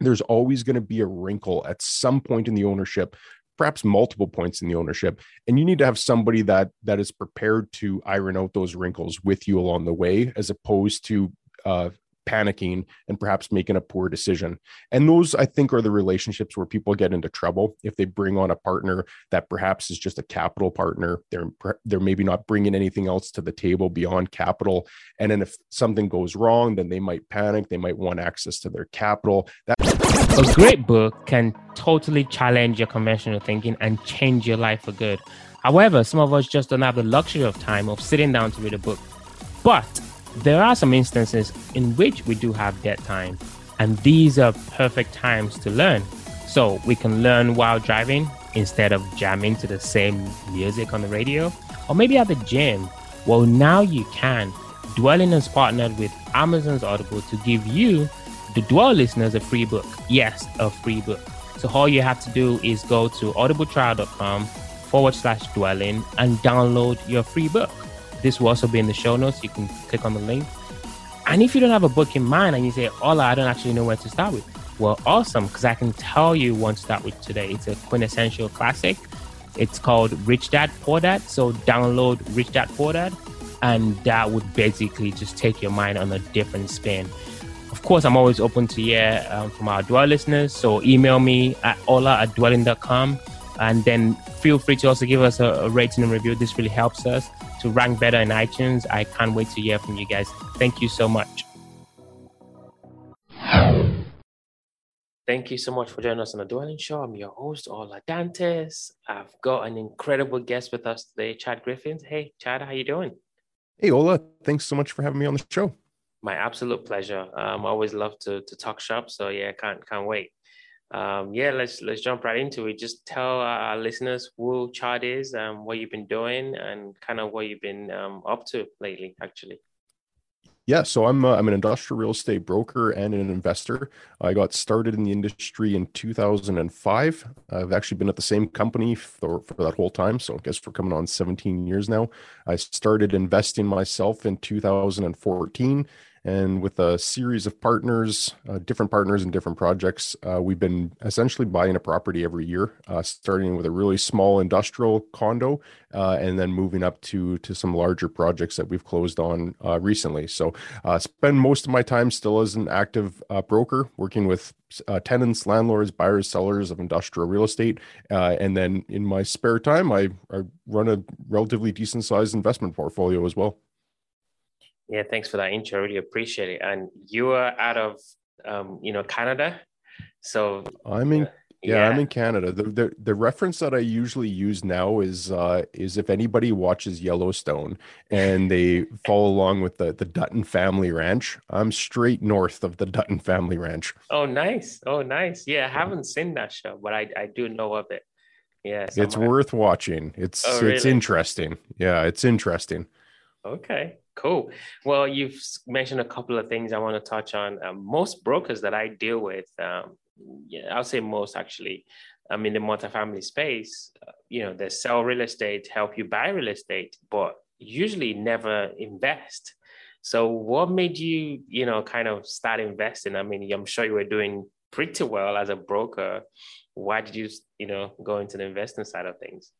there's always going to be a wrinkle at some point in the ownership perhaps multiple points in the ownership and you need to have somebody that that is prepared to iron out those wrinkles with you along the way as opposed to uh, panicking and perhaps making a poor decision. And those, I think, are the relationships where people get into trouble if they bring on a partner that perhaps is just a capital partner. They're they're maybe not bringing anything else to the table beyond capital. And then if something goes wrong, then they might panic. They might want access to their capital. That- a great book can totally challenge your conventional thinking and change your life for good. However, some of us just don't have the luxury of time of sitting down to read a book. But there are some instances in which we do have dead time, and these are perfect times to learn. So we can learn while driving instead of jamming to the same music on the radio, or maybe at the gym. Well, now you can. Dwelling has partnered with Amazon's Audible to give you, the Dwell listeners, a free book. Yes, a free book. So all you have to do is go to audibletrial.com forward slash dwelling and download your free book. This will also be in the show notes. You can click on the link. And if you don't have a book in mind and you say, Ola, I don't actually know where to start with, well, awesome, because I can tell you one to start with today. It's a quintessential classic. It's called Rich Dad Poor Dad. So download Rich Dad Poor Dad, and that would basically just take your mind on a different spin. Of course, I'm always open to hear um, from our Dwell listeners. So email me at ola at dwelling.com and then feel free to also give us a, a rating and review. This really helps us to rank better in iTunes. I can't wait to hear from you guys. Thank you so much. Thank you so much for joining us on the Dwelling Show. I'm your host, Ola Danese. I've got an incredible guest with us today, Chad Griffiths. Hey, Chad, how you doing? Hey, Ola. Thanks so much for having me on the show. My absolute pleasure. Um, I always love to to talk shop. So yeah, can't can't wait um, yeah, let's let's jump right into it. Just tell our listeners who Chad is, um, what you've been doing, and kind of what you've been um, up to lately. Actually. Yeah, so I'm uh, I'm an industrial real estate broker and an investor. I got started in the industry in 2005. I've actually been at the same company for, for that whole time, so I guess we're coming on 17 years now. I started investing myself in 2014 and with a series of partners, uh, different partners and different projects, uh, we've been essentially buying a property every year, uh, starting with a really small industrial condo, uh, and then moving up to to some larger projects that we've closed on uh, recently. So, uh, spend most of my time still as an active broker, working with tenants, landlords, buyers, sellers of industrial real estate, and then in my spare time, I, I run a relatively decent sized investment portfolio as well. Yeah, thanks for that intro. I really appreciate it. And you are out of, um, you know, Canada. So I'm in. Yeah, yeah, I'm in Canada. The, the the reference that I usually use now is uh is if anybody watches Yellowstone and they follow along with the the Dutton family ranch, I'm straight north of the Dutton family ranch. Oh nice. Oh nice. Yeah, I haven't seen that show, but I I do know of it. Yeah. It's worth watching. It's oh, really? it's interesting. Yeah, it's interesting. Okay. Cool. Well, you've mentioned a couple of things I want to touch on. Um, most brokers that I deal with, um, yeah, I'll say most actually, I'm in the multifamily space. Uh, you know, they sell real estate, help you buy real estate, but usually never invest. So, what made you, you know, kind of start investing? I mean, I'm sure you were doing pretty well as a broker. Why did you, you know, go into the investing side of things?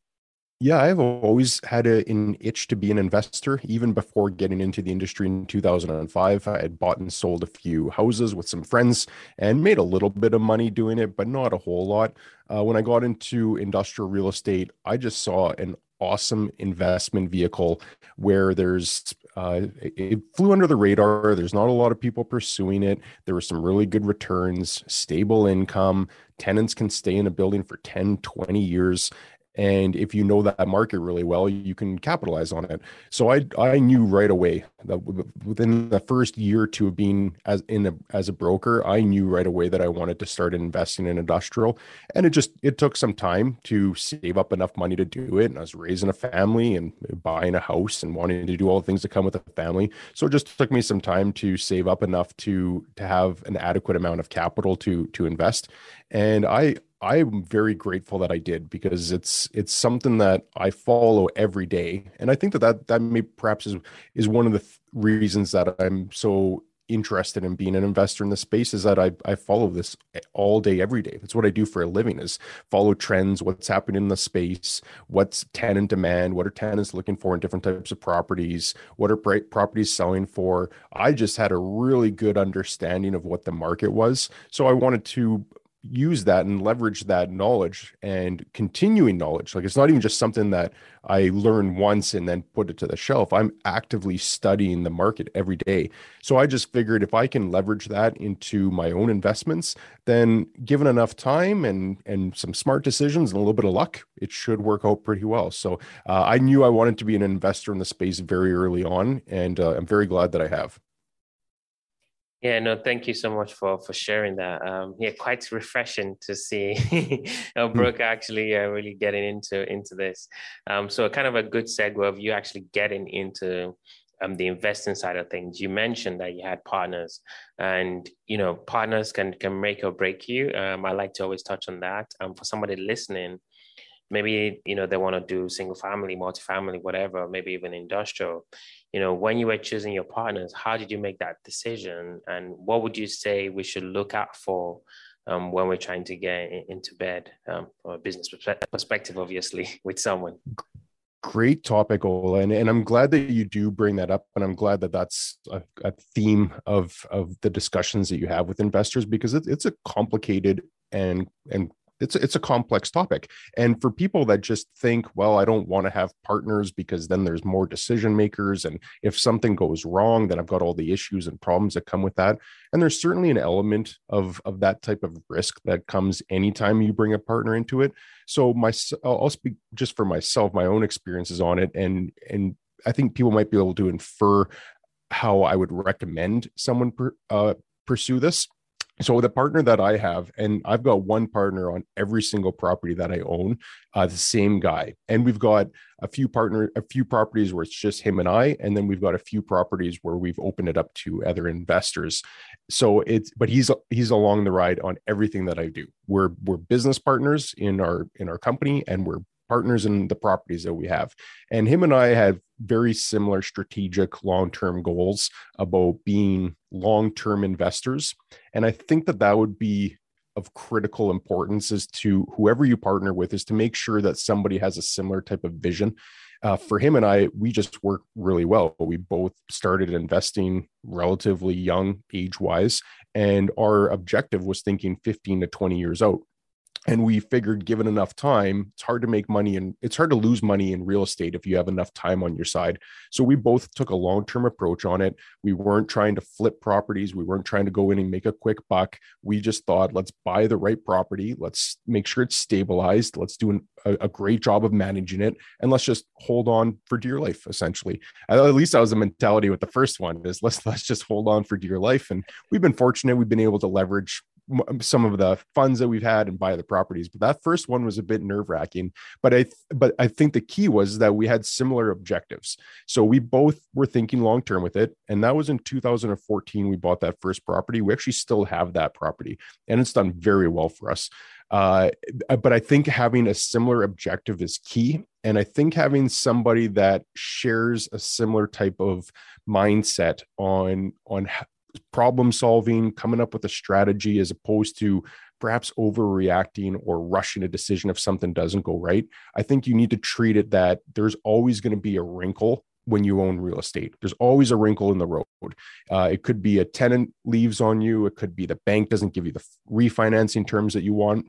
Yeah, I've always had a, an itch to be an investor. Even before getting into the industry in 2005, I had bought and sold a few houses with some friends and made a little bit of money doing it, but not a whole lot. Uh, when I got into industrial real estate, I just saw an awesome investment vehicle where there's uh, it flew under the radar. There's not a lot of people pursuing it. There were some really good returns, stable income. Tenants can stay in a building for 10, 20 years and if you know that market really well you can capitalize on it. So i i knew right away that within the first year or two of being as in a, as a broker i knew right away that i wanted to start investing in industrial. And it just it took some time to save up enough money to do it. And i was raising a family and buying a house and wanting to do all the things that come with a family. So it just took me some time to save up enough to to have an adequate amount of capital to to invest. And i I'm very grateful that I did because it's it's something that I follow every day, and I think that that that may perhaps is is one of the th- reasons that I'm so interested in being an investor in the space is that I, I follow this eh, all day every day. That's what i do for a living is follow trends what's happening in the space what's tenant demand what are tenants looking for in different types of properties what are properties selling for. I just had a really good understanding of what the market was so i wanted to use that and leverage that knowledge and continuing knowledge. Like it's not even just something that I learn once and then put it to the shelf. I'm actively studying the market every day. So I just figured if I can leverage that into my own investments, then given enough time and and some smart decisions and a little bit of luck, it should work out pretty well. So uh, I knew I wanted to be an investor in the space very early on, and uh, I'm very glad that I have. Yeah, no, thank you so much for for sharing that. Um, yeah, quite refreshing to see hmm. Brooke actually uh, really getting into into this. Um, so kind of a good segue of you actually getting into um, the investing side of things. You mentioned that you had partners, and you know partners can can make or break you. Um, I like to always touch on that. Um, for somebody listening, maybe you know they want to do single family, multifamily, whatever, maybe even industrial you know when you were choosing your partners how did you make that decision? And what would you say we should look out for um, when we're trying to get into bed um, from a business perspective obviously with someone? Great topic Ola, and, and i'm glad that you do bring that up and i'm glad that that's a, a theme of of the discussions that you have with investors because it, it's a complicated and and it's it's a complex topic. And for people that just think well i don't want to have partners because then there's more decision makers and if something goes wrong then i've got all the issues and problems that come with that. And there's certainly an element of of that type of risk that comes anytime you bring a partner into it. So my i'll speak just for myself my own experiences on it and and i think people might be able to infer how i would recommend someone per, uh, pursue this so the partner that i have and i've got one partner on every single property that i own uh, the same guy. And we've got a few partner a few properties where it's just him and i and then we've got a few properties where we've opened it up to other investors. So it's but he's he's along the ride on everything that i do. We're we're business partners in our in our company and we're partners in the properties that we have. And him and I have very similar strategic long term goals about being long term investors. And I think that that would be of critical importance is to whoever you partner with is to make sure that somebody has a similar type of vision. Uh, for him and I, we just work really well. We both started investing relatively young age wise, and our objective was thinking 15 to 20 years out and we figured given enough time it's hard to make money and it's hard to lose money in real estate if you have enough time on your side. So we both took a long-term approach on it. We weren't trying to flip properties. We weren't trying to go in and make a quick buck. We just thought let's buy the right property. Let's make sure it's stabilized. Let's do an, a, a, great job of managing it and let's just hold on for dear life essentially. At least that was the mentality with the first one is let's let's just hold on for dear life and we've been fortunate. We've been able to leverage some of the funds that we've had and buy the properties. But that first one was a bit nerve wracking. But I, th- but I think the key was that we had similar objectives. So we both were thinking long term with it, and that was in 2014. We bought that first property. We actually still have that property, and it's done very well for us. Uh, but I think having a similar objective is key. And I think having somebody that shares a similar type of mindset on on problem solving, coming up with a strategy as opposed to perhaps overreacting or rushing a decision if something doesn't go right. I think you need to treat it that there's always going to be a wrinkle when you own real estate. There's always a wrinkle in the road. Uh, it could be a tenant leaves on you, it could be the bank doesn't give you the refinancing terms that you want.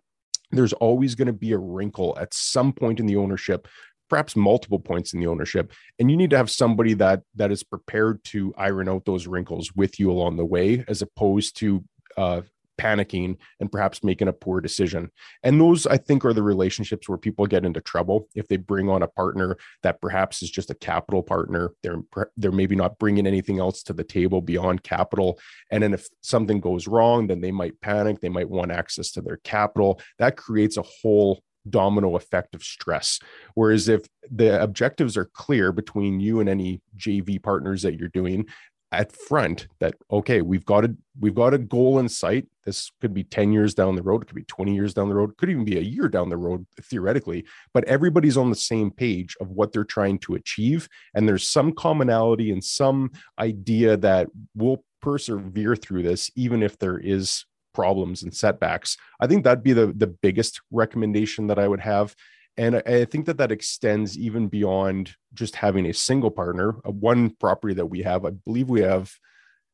There's always going to be a wrinkle at some point in the ownership perhaps multiple points in the ownership and you need to have somebody that that is prepared to iron out those wrinkles with you along the way as opposed to uh, panicking and perhaps making a poor decision. And those i think are the relationships where people get into trouble if they bring on a partner that perhaps is just a capital partner. They're they're maybe not bringing anything else to the table beyond capital. And then if something goes wrong then they might panic they might want access to their capital. That creates a whole domino effect of stress. Whereas if the objectives are clear between you and any JV partners that you're doing at front that okay we've got a we've got a goal in sight this could be 10 years down the road it could be 20 years down the road could even be a year down the road theoretically but everybody's on the same page of what they're trying to achieve and there's some commonality and some idea that we'll persevere through this, even if there is problems and setbacks. I think that'd be the the biggest recommendation that I would have. And I, think that that extends even beyond just having a single partner. Uh, one property that we have, I believe we have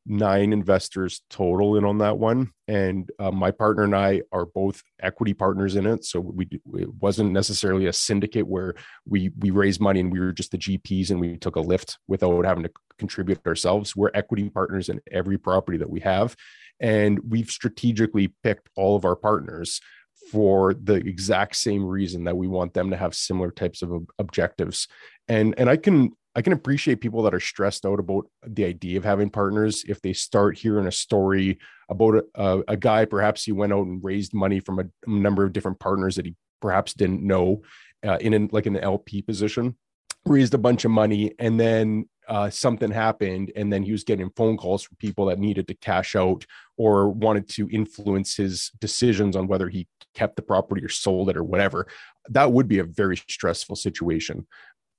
nine investors total in on that one and uh, my partner and i are both equity partners in it so we it wasn't necessarily a syndicate where we we raised money and we were just the gps and we took a lift without having to contribute ourselves we're equity partners in every property that we have and we've strategically picked all of our partners for the exact same reason that we want them to have similar types of objectives. And and i can I can appreciate people that are stressed out about the idea of having partners if they start hearing a story about a, a guy perhaps he went out and raised money from a, number of different partners that he perhaps didn't know uh, in an, like an LP position raised a bunch of money and then uh, something happened and then he was getting phone calls from people that needed to cash out or wanted to influence his decisions on whether he kept the property or sold it or whatever that would be a very stressful situation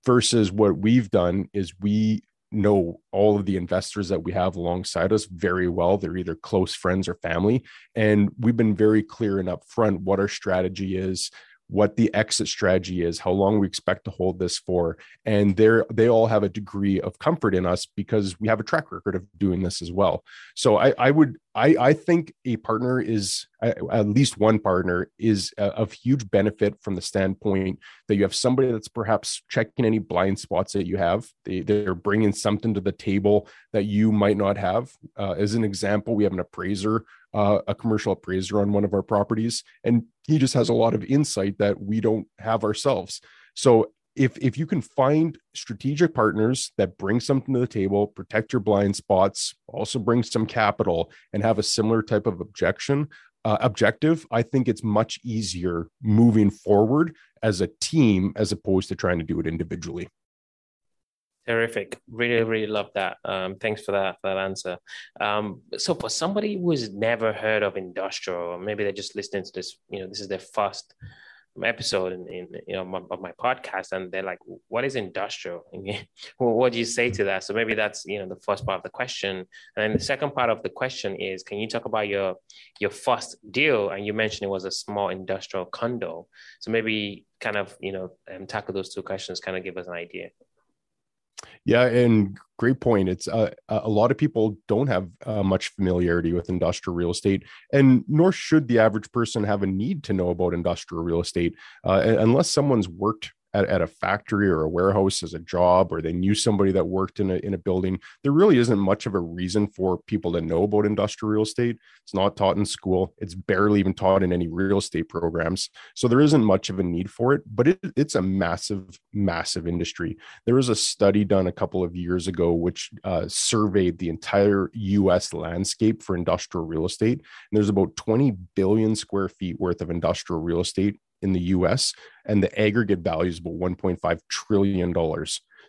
versus what we've done is we know all of the investors that we have alongside us very well. They're either close friends or family. And we've been very clear and upfront what our strategy is, what the exit strategy is, how long we expect to hold this for. And they're they all have a degree of comfort in us because we have a track record of doing this as well. So I, I would I, I think a partner is at least one partner is of huge benefit from the standpoint that you have somebody that's perhaps checking any blind spots that you have. They, they're bringing something to the table that you might not have. Uh, as an example, we have an appraiser, uh, a commercial appraiser on one of our properties, and he just has a lot of insight that we don't have ourselves. So if if you can find strategic partners that bring something to the table protect your blind spots also bring some capital and have a similar type of objection uh, objective i think it's much easier moving forward as a team as opposed to trying to do it individually terrific. Really really love that. Um, thanks for that for that answer. Um, so for somebody who's never heard of industrial or maybe they're just listening to this you know this is their first episode in, in you know my, of my podcast and they're like what is industrial? What do you say to that? So maybe that's you know the first part of the question. And then the second part of the question is can you talk about your your first deal? And you mentioned it was a small industrial condo. So maybe kind of you know um, tackle those two questions kind of give us an idea yeah, and great point. It's uh, a lot of people don't have uh, much familiarity with industrial real estate, and nor should the average person have a need to know about industrial real estate uh, unless someone's worked at, at a factory or a warehouse as a job or they knew somebody that worked in a, in a building there really isn't much of a reason for people to know about industrial real estate. It's not taught in school. It's barely even taught in any real estate programs. So there isn't much of a need for it but it, it's a massive massive industry. There was a study done a couple of years ago which uh, surveyed the entire us landscape for industrial real estate. And there's about 20 billion square feet worth of industrial real estate in the US, and the aggregate value is about $1.5 trillion.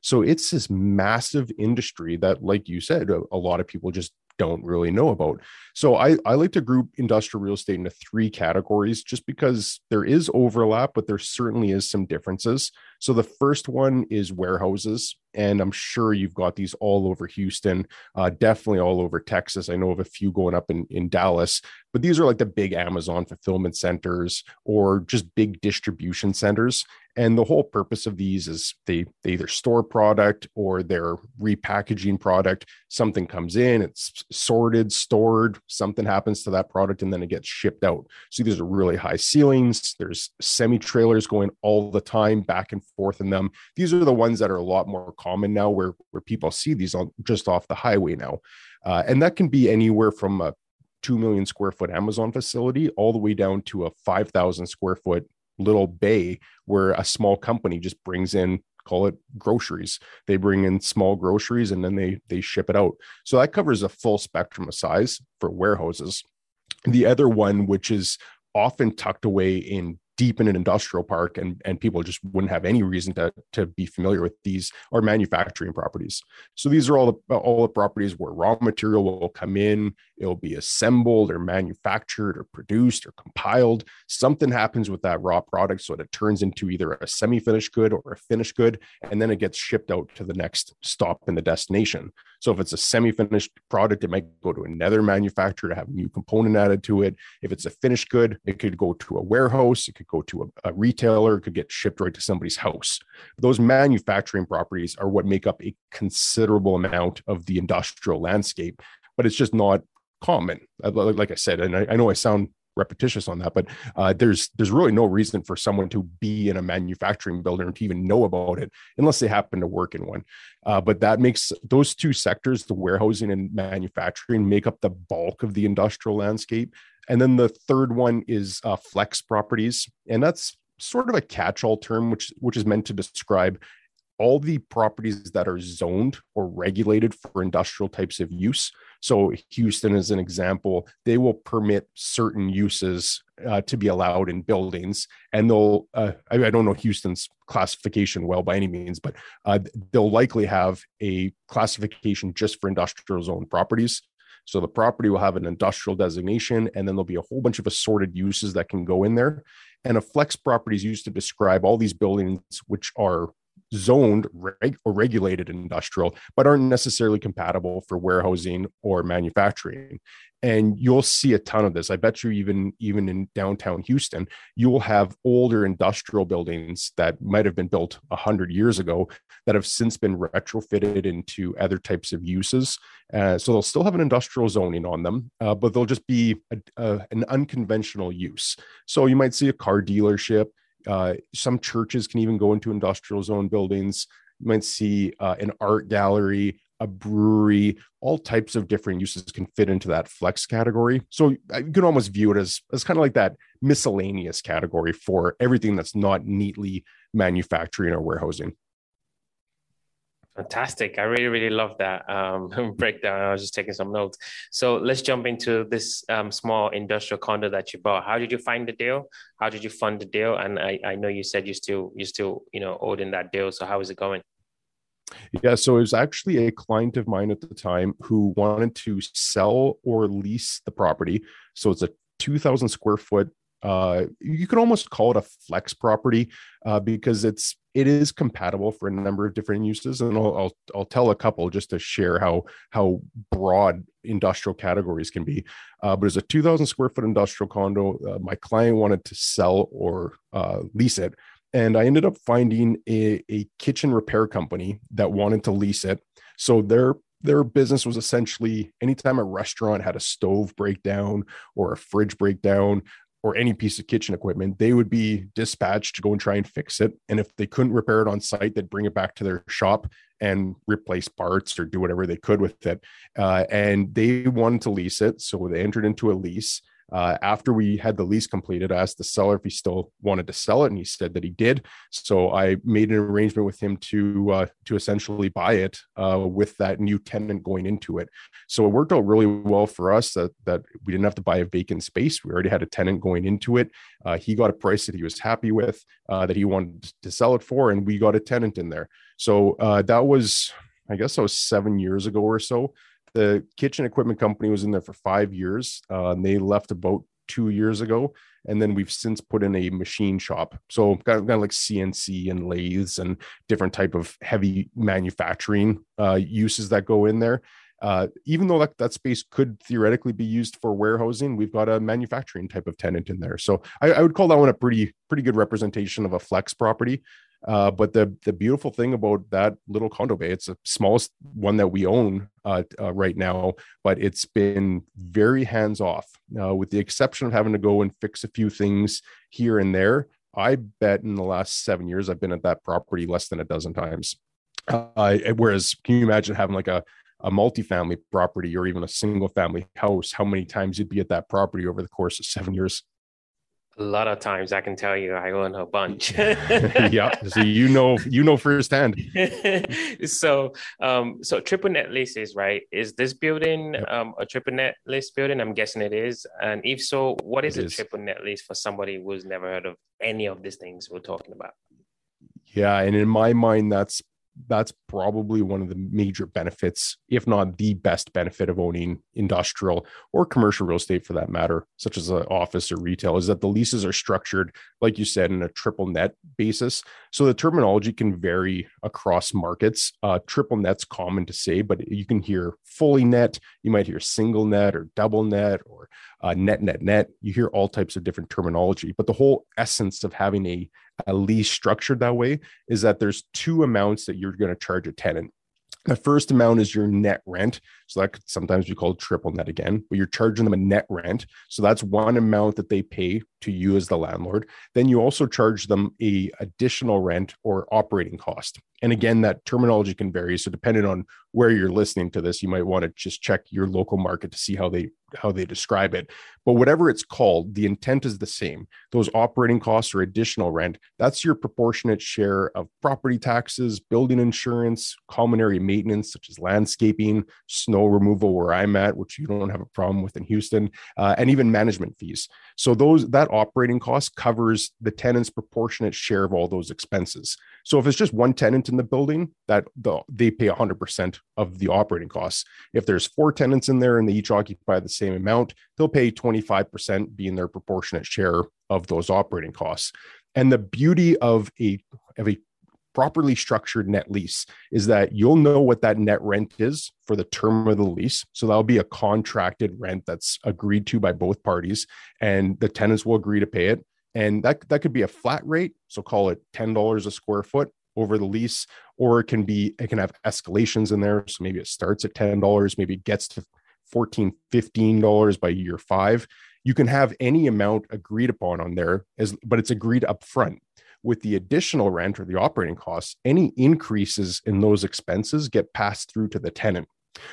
So it's this massive industry that, like you said, a, a lot of people just don't really know about. So I, I like to group industrial real estate into three categories just because there is overlap, but there certainly is some differences. So the first one is warehouses. And I'm sure you've got these all over Houston, uh, definitely all over Texas. I know of a few going up in, in Dallas, but these are like the big Amazon fulfillment centers or just big distribution centers. And the whole purpose of these is they, they either store product or they're repackaging product. Something comes in, it's sorted, stored, something happens to that product, and then it gets shipped out. So these are really high ceilings. There's semi trailers going all the time back and forth in them. These are the ones that are a lot more common now where, where people see these on just off the highway now. Uh, and that can be anywhere from a 2 million square foot Amazon facility all the way down to a 5,000 square foot little bay where a small company just brings in call it groceries. They bring in small groceries and then they they ship it out. So that covers a full spectrum of size for warehouses. The other one which is often tucked away in deep in an industrial park and, and people just wouldn't have any reason to, to be familiar with these are manufacturing properties. So these are all the all the properties where raw material will come in, it'll be assembled or manufactured or produced or compiled. Something happens with that raw product so it turns into either a semi-finished good or a finished good, and then it gets shipped out to the next stop in the destination. So if it's a semi-finished product, it might go to another manufacturer to have a new component added to it. If it's a finished good, it could go to a warehouse, it could go to a, a retailer, it could get shipped right to somebody's house. Those manufacturing properties are what make up a considerable amount of the industrial landscape, but it's just not common. Like I said, and I, I know I sound repetitious on that, but uh, there's there's really no reason for someone to be in a manufacturing building or to even know about it unless they happen to work in one. Uh, but that makes those two sectors, the warehousing and manufacturing, make up the bulk of the industrial landscape. And then the third one is uh, flex properties, and that's sort of a catch-all term, which which is meant to describe all the properties that are zoned or regulated for industrial types of use. So, Houston, as an example, they will permit certain uses uh, to be allowed in buildings, and they'll, uh, I, I, don't know Houston's classification well by any means, but uh, they'll likely have a classification just for industrial zone properties. So, the property will have an industrial designation, and then there'll be a whole bunch of assorted uses that can go in there. And a flex property is used to describe all these buildings which are zoned reg- or regulated industrial, but aren't necessarily compatible for warehousing or manufacturing. And you'll see a ton of this. I bet you even even in downtown Houston, you will have older industrial buildings that might have been built a hundred years ago that have since been retrofitted into other types of uses. Uh, so they'll still have an industrial zoning on them, uh, but they'll just be a, a, an unconventional use. So you might see a car dealership uh, some churches can even go into industrial zone buildings. You might see uh, an art gallery, a brewery, all types of different uses can fit into that flex category. So uh, you can almost view it as, as kind of like that miscellaneous category for everything that's not neatly manufacturing or warehousing. Fantastic. I really, really love that um, breakdown. I was just taking some notes. So let's jump into this um, small industrial condo that you bought. How did you find the deal? How did you fund the deal? And I, I know you said you still you still you know owed in that deal. So how is it going? Yeah, so it was actually a client of mine at the time who wanted to sell or lease the property. So it's a 2,000 square foot uh, you could almost call it a flex property uh, because it's it is compatible for a number of different uses, and I'll, I'll, I'll tell a couple just to share how how broad industrial categories can be. Uh, but it's a 2,000 square foot industrial condo. Uh, my client wanted to sell or uh, lease it, and I ended up finding a, a kitchen repair company that wanted to lease it. So their their business was essentially anytime a restaurant had a stove breakdown or a fridge breakdown or any piece of kitchen equipment, they would be dispatched to go and try and fix it. And if they couldn't repair it on site, they'd bring it back to their shop and replace parts or do whatever they could with it. Uh, and they wanted to lease it. So they entered into a lease. Uh, after we had the lease completed, I asked the seller if he still wanted to sell it, and he said that he did. So I made an arrangement with him to uh, to essentially buy it uh, with that new tenant going into it. So it worked out really well for us that that we didn't have to buy a vacant space. We already had a tenant going into it. Uh, he got a price that he was happy with, uh, that he wanted to sell it for, and we got a tenant in there. So uh, that was, I guess, that was seven years ago or so the kitchen equipment company was in there for five years. Uh, and they left about two years ago. And then we've since put in a machine shop. So kind of, like CNC and lathes and different type of heavy manufacturing uh, uses that go in there. Uh, even though that, that space could theoretically be used for warehousing, we've got a manufacturing type of tenant in there. So I, I would call that one a pretty pretty good representation of a flex property. Uh, but the the beautiful thing about that little condo bay, it's the smallest one that we own uh, uh, right now, but it's been very hands off, uh, with the exception of having to go and fix a few things here and there. I bet in the last seven years I've been at that property less than a dozen times. Uh, whereas, can you imagine having like a a multifamily property or even a single family house? How many times you'd be at that property over the course of seven years? A lot of times, I can tell you, I own a bunch. yeah, so you know, you know firsthand. so, um, so triple net leases, right? Is this building yep. um, a triple net lease building? I'm guessing it is. And if so, what is it a is. triple net lease for somebody who's never heard of any of these things we're talking about? Yeah, and in my mind, that's that's probably one of the major benefits, if not the best benefit of owning industrial or commercial real estate for that matter, such as an office or retail, is that the leases are structured, like you said, in a triple net basis. So the terminology can vary across markets. Uh, triple net's common to say, but you can hear fully net, you might hear single net or double net or uh, net, net, net. You hear all types of different terminology, but the whole essence of having a, a lease structured that way is that there's two amounts that you're going to charge a tenant. The first amount is your net rent. So that could sometimes be called triple net again, but you're charging them a net rent. So that's one amount that they pay to you as the landlord. Then you also charge them a additional rent or operating cost. And again, that terminology can vary. So depending on where you're listening to this, you might want to just check your local market to see how they how they describe it. But whatever it's called, the intent is the same. Those operating costs or additional rent, that's your proportionate share of property taxes, building insurance, common area maintenance such as landscaping, snow removal where I'm at, which you don't have a problem with in Houston, uh, and even management fees. So those that operating cost covers the tenant's proportionate share of all those expenses. So if it's just one tenant in the building, that the, they pay 100% of the operating costs. If there's four tenants in there and they each occupy the same amount, they'll pay 25% being their proportionate share of those operating costs. And the beauty of a of a properly structured net lease is that you'll know what that net rent is for the term of the lease. So that'll be a contracted rent that's agreed to by both parties, and the tenants will agree to pay it. And that, that could be a flat rate. So call it $10 a square foot over the lease, or it can be, it can have escalations in there. So maybe it starts at $10, maybe it gets to 14 $15 by year five. You can have any amount agreed upon on there as but it's agreed up front with the additional rent or the operating costs, any increases in those expenses get passed through to the tenant.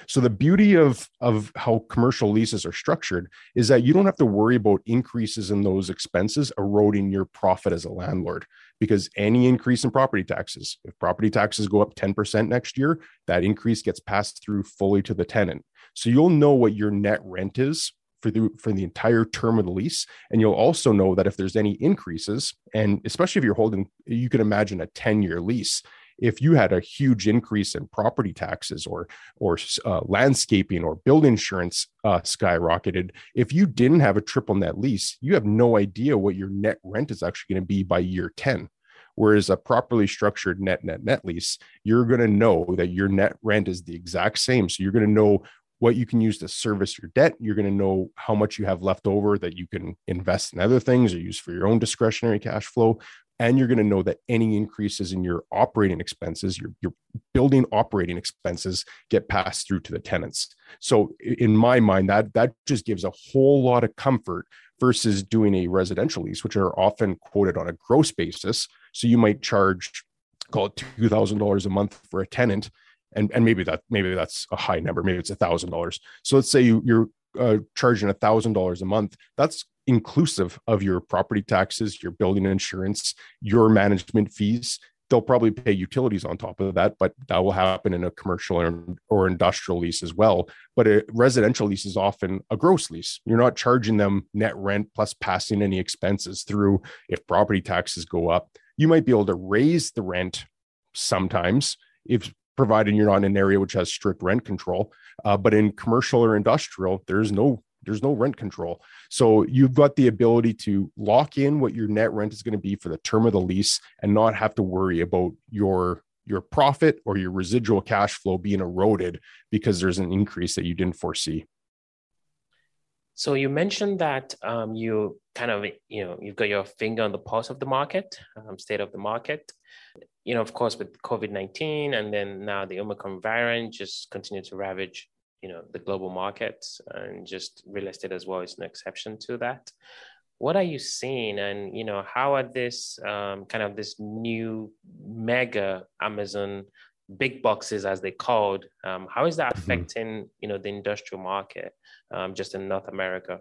So the beauty of of how commercial leases are structured is that you don't have to worry about increases in those expenses eroding your profit as a landlord because any increase in property taxes, if property taxes go up 10% next year, that increase gets passed through fully to the tenant. So you'll know what your net rent is for the for the entire term of the lease and you'll also know that if there's any increases and especially if you're holding you can imagine a 10 year lease if you had a huge increase in property taxes or or uh, landscaping or building insurance uh, skyrocketed if you didn't have a triple net lease you have no idea what your net rent is actually going to be by year 10 Whereas a properly structured net net net lease, you're going to know that your net rent is the exact same. So you're going to know what you can use to service your debt. You're going to know how much you have left over that you can invest in other things or use for your own discretionary cash flow. And you're going to know that any increases in your operating expenses, your, your building operating expenses get passed through to the tenants. So in my mind, that that just gives a whole lot of comfort versus doing a residential lease, which are often quoted on a gross basis. So you might charge call it two thousand dollars a month for a tenant and and maybe that maybe that's a high number maybe it's a thousand dollars. So let's say you, you're uh, charging a thousand dollars a month that's inclusive of your property taxes your building insurance your management fees. They'll probably pay utilities on top of that but that will happen in a commercial or, or industrial lease as well. But a residential lease is often a gross lease. You're not charging them net rent plus passing any expenses through if property taxes go up. You might be able to raise the rent sometimes if provided you're not in an area which has strict rent control. Uh, but in commercial or industrial, there's no there's no rent control. So you've got the ability to lock in what your net rent is going to be for the term of the lease and not have to worry about your your profit or your residual cash flow being eroded because there's an increase that you didn't foresee. So you mentioned that um, you kind of, you know, you've got your finger on the pulse of the market, um, state of the market. You know, of course, with COVID nineteen, and then now the Omicron variant just continue to ravage, you know, the global markets, and just real estate as well is no exception to that. What are you seeing, and you know, how are this um, kind of this new mega Amazon big boxes as they called um, how is that mm-hmm. affecting you know the industrial market um, just in north america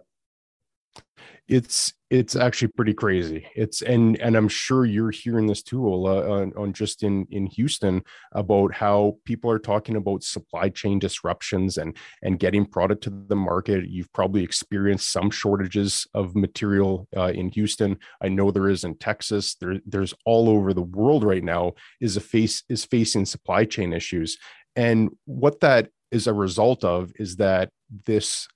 it's it's actually pretty crazy. It's and and i'm sure you're hearing this too uh, on, on just in in houston about how people are talking about supply chain disruptions and and getting product to the market. You've probably experienced some shortages of material uh, in houston. I know there is in texas. There there's all over the world right now is a face is facing supply chain issues. And what that is a result of is that this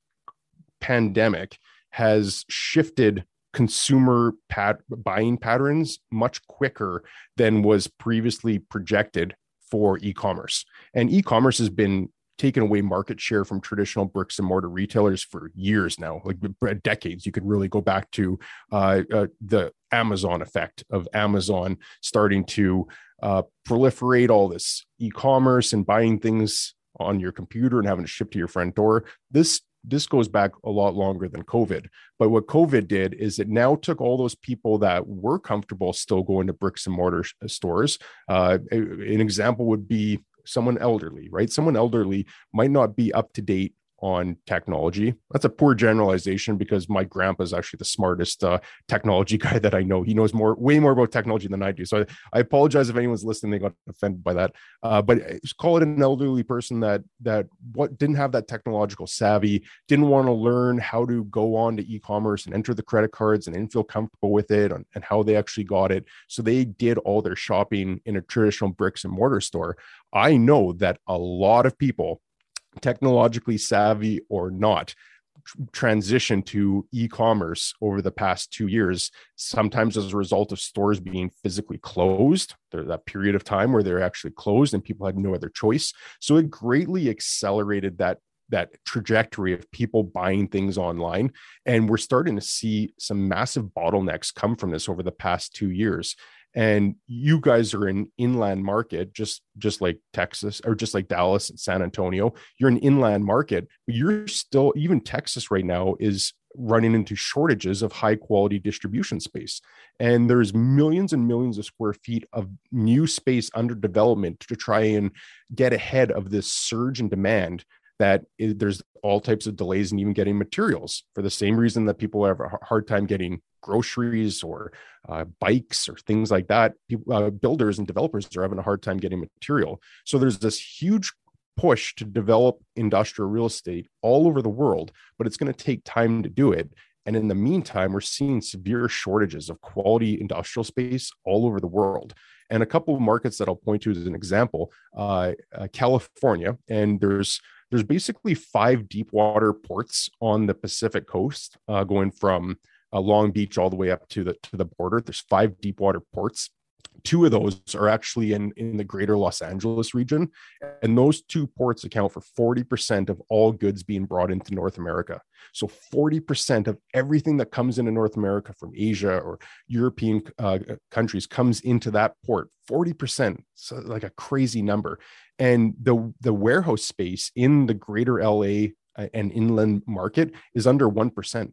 pandemic has shifted consumer pat- buying patterns much quicker than was previously projected for e-commerce. And e-commerce has been taken away market share from traditional bricks and mortar retailers for years now, like decades. You could really go back to uh, uh, the Amazon effect of Amazon starting to uh, proliferate all this e-commerce and buying things on your computer and having to ship to your front door. This this goes back a lot longer than COVID. But what COVID did is it now took all those people that were comfortable still going to bricks and mortar uh, stores. Uh, an example would be someone elderly, right? Someone elderly might not be up to date on technology. That's a poor generalization because my grandpa is actually the smartest uh, technology guy that I know. He knows more, way more about technology than I do. So I, I apologize if anyone's listening, they got offended by that. Uh, but call it an elderly person that that what didn't have that technological savvy, didn't want to learn how to go on to e-commerce and enter the credit cards and didn't feel comfortable with it and, and how they actually got it. So they did all their shopping in a traditional bricks and mortar store. I know that a lot of people technologically savvy or not transition to e-commerce over the past two years sometimes as a result of stores being physically closed there's that period of time where they're actually closed and people had no other choice. So it greatly accelerated that that trajectory of people buying things online. And we're starting to see some massive bottlenecks come from this over the past two years and you guys are an inland market just just like texas or just like dallas and san antonio you're an inland market but you're still even texas right now is running into shortages of high quality distribution space. And there's millions and millions of square feet of new space under development to try and get ahead of this surge in demand that is, there's all types of delays in even getting materials for the same reason that people have a hard time getting groceries or uh, bikes or things like that. People, uh, builders and developers are having a hard time getting material. So there's this huge push to develop industrial real estate all over the world, but it's going to take time to do it. And in the meantime, we're seeing severe shortages of quality industrial space all over the world. And a couple of markets that I'll point to as an example, uh, uh California, and there's there's basically five deep water ports on the Pacific coast, uh, going from uh, Long Beach all the way up to the to the border. There's five deep water ports. Two of those are actually in in the greater Los Angeles region, and those two ports account for 40% of all goods being brought into North America. So 40% of everything that comes into North America from Asia or European uh, countries comes into that port. 40%, so like a crazy number and the the warehouse space in the greater LA uh, and inland market is under 1%.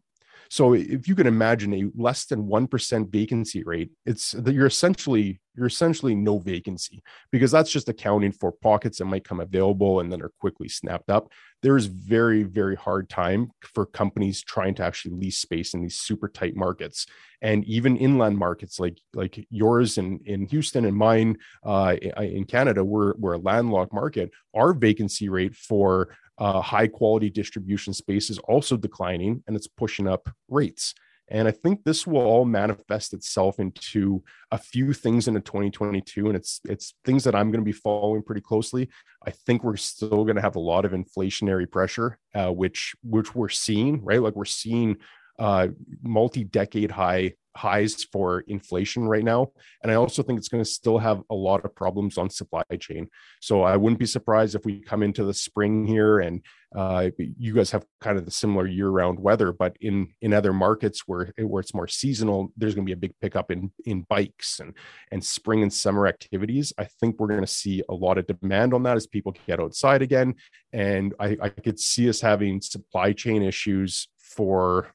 So if you can imagine a less than 1% vacancy rate, it's that you're essentially you're essentially no vacancy because that's just accounting for pockets that might come available and then are quickly snapped up. There's very, very hard time for companies trying to actually lease space in these super tight markets. And even inland markets like like yours in, in Houston and mine uh, in Canada, we're, we're a landlocked market. Our vacancy rate for uh, high quality distribution space is also declining and it's pushing up rates. And I think this will all manifest itself into a few things into 2022. And it's it's things that I'm going to be following pretty closely. I think we're still going to have a lot of inflationary pressure, uh, which which we're seeing, right? Like we're seeing uh, multi-decade high highs for inflation right now. And I also think it's going to still have a lot of problems on supply chain. So I wouldn't be surprised if we come into the spring here and uh, you guys have kind of the similar year-round weather, but in in other markets where where it's more seasonal, there's going to be a big pickup in in bikes and and spring and summer activities. I think we're going to see a lot of demand on that as people get outside again, and I, I could see us having supply chain issues for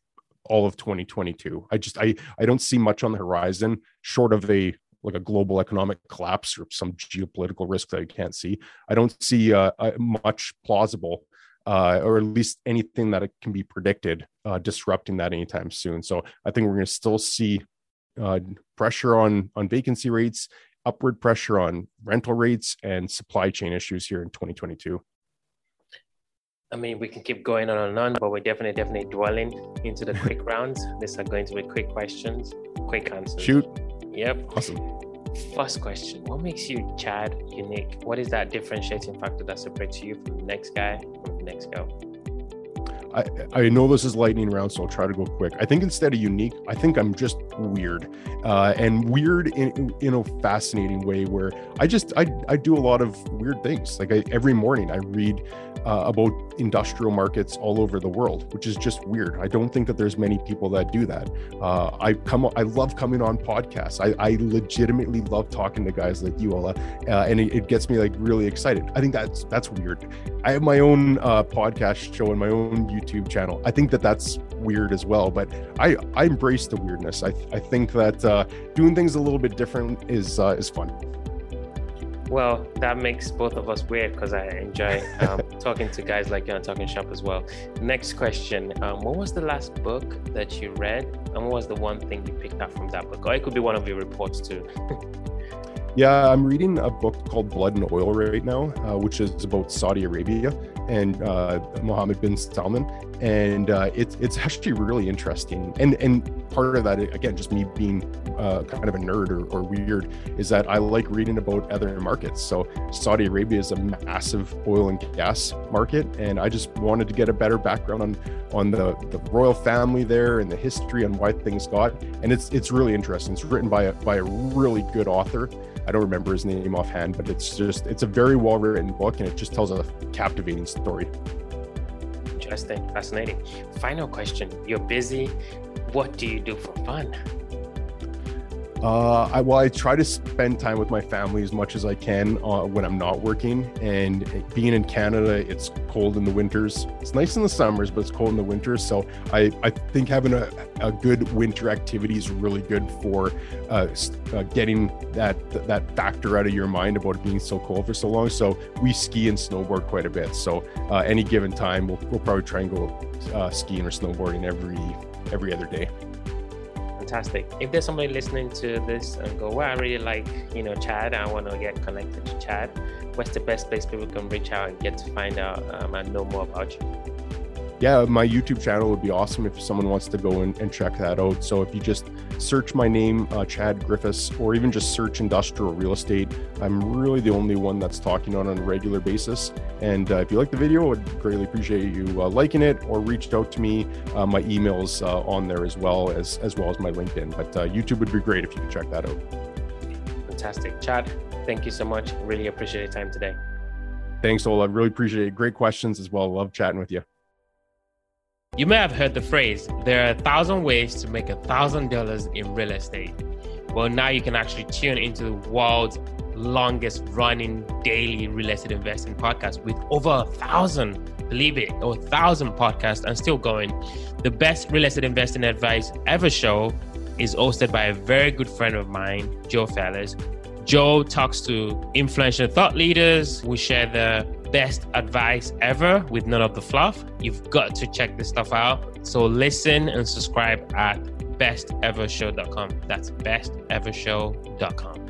all of 2022. I just I I don't see much on the horizon short of a like a global economic collapse or some geopolitical risk that I can't see. I don't see uh, much plausible uh, or at least anything that can be predicted uh, disrupting that anytime soon. So I think we're going to still see uh, pressure on on vacancy rates, upward pressure on rental rates, and supply chain issues here in 2022. I mean, we can keep going on and on, but we're definitely, definitely dwelling into the quick rounds. These are going to be quick questions, quick answers. Shoot. Yep. Awesome. First question What makes you, Chad, unique? What is that differentiating factor that separates you from the next guy, from the next girl? I, I know this is lightning round, so I'll try to go quick. I think instead of unique, I think I'm just weird, uh, and weird in in a fascinating way. Where I just I I do a lot of weird things. Like I, every morning, I read uh, about industrial markets all over the world, which is just weird. I don't think that there's many people that do that. Uh, I come, I love coming on podcasts. I, I legitimately love talking to guys like you, Ola, uh, and it, it, gets me like really excited. I think that's that's weird. I have my own uh, podcast show and my own YouTube channel. I think that that's weird as well, but I I embrace the weirdness. I I think that uh, doing things a little bit different is uh, is fun. Well, that makes both of us weird because I enjoy um, talking to guys like you on Talking Shop as well. Next question um, What was the last book that you read? And what was the one thing you picked up from that book? Or it could be one of your reports too. Yeah, I'm reading a book called Blood and Oil right now, uh, which is about Saudi Arabia and uh, Mohammed bin Salman, and uh, it's it's actually really interesting. And and part of that, again, just me being uh, kind of a nerd or, or, weird, is that I like reading about other markets. So Saudi Arabia is a massive oil and gas market, and I just wanted to get a better background on on the the royal family there and the history and why things got. And it's it's really interesting. It's written by a by a really good author. I don't remember his name offhand, but it's just it's a very well written book and it just tells a captivating story. Interesting, fascinating. Final question: You're busy. What do you do for fun? Uh, I, well, I try to spend time with my family as much as I can uh, when I'm not working. And being in Canada, it's cold in the winters. It's nice in the summers, but it's cold in the winters. So I, I think having a, a good winter activity is really good for uh, uh, getting that that factor out of your mind about it being so cold for so long. So we ski and snowboard quite a bit. So uh, any given time, we'll, we'll probably try and go uh, skiing or snowboarding every every other day fantastic. If there's somebody listening to this and go, well, I really like, you know, Chad, I want to get connected to Chad, what's the best place people can reach out and get to find out um, and know more about you? Yeah, my YouTube channel would be awesome if someone wants to go and, and check that out. So if you just search my name, uh, Chad Griffiths, or even just search industrial real estate, I'm really the only one that's talking on, on a regular basis. And uh, if you like the video, I'd greatly appreciate you uh, liking it or reached out to me. Uh, my email's uh, on there as well as as well as my LinkedIn. But uh, YouTube would be great if you could check that out. Fantastic, Chad. Thank you so much. Really appreciate your time today. Thanks, Ola. Really appreciate it. Great questions as well. Love chatting with you. You may have heard the phrase, there are a thousand ways to make a thousand dollars in real estate. Well, now you can actually tune into the world's longest running daily real estate investing podcast with over a thousand, believe it, or a thousand podcasts and still going. The best real estate investing advice ever show is hosted by a very good friend of mine, Joe Fairless. Joe talks to influential thought leaders. We share the best advice ever with none of the fluff. You've got to check this stuff out. So listen and subscribe at bestevershow.com. That's bestevershow.com.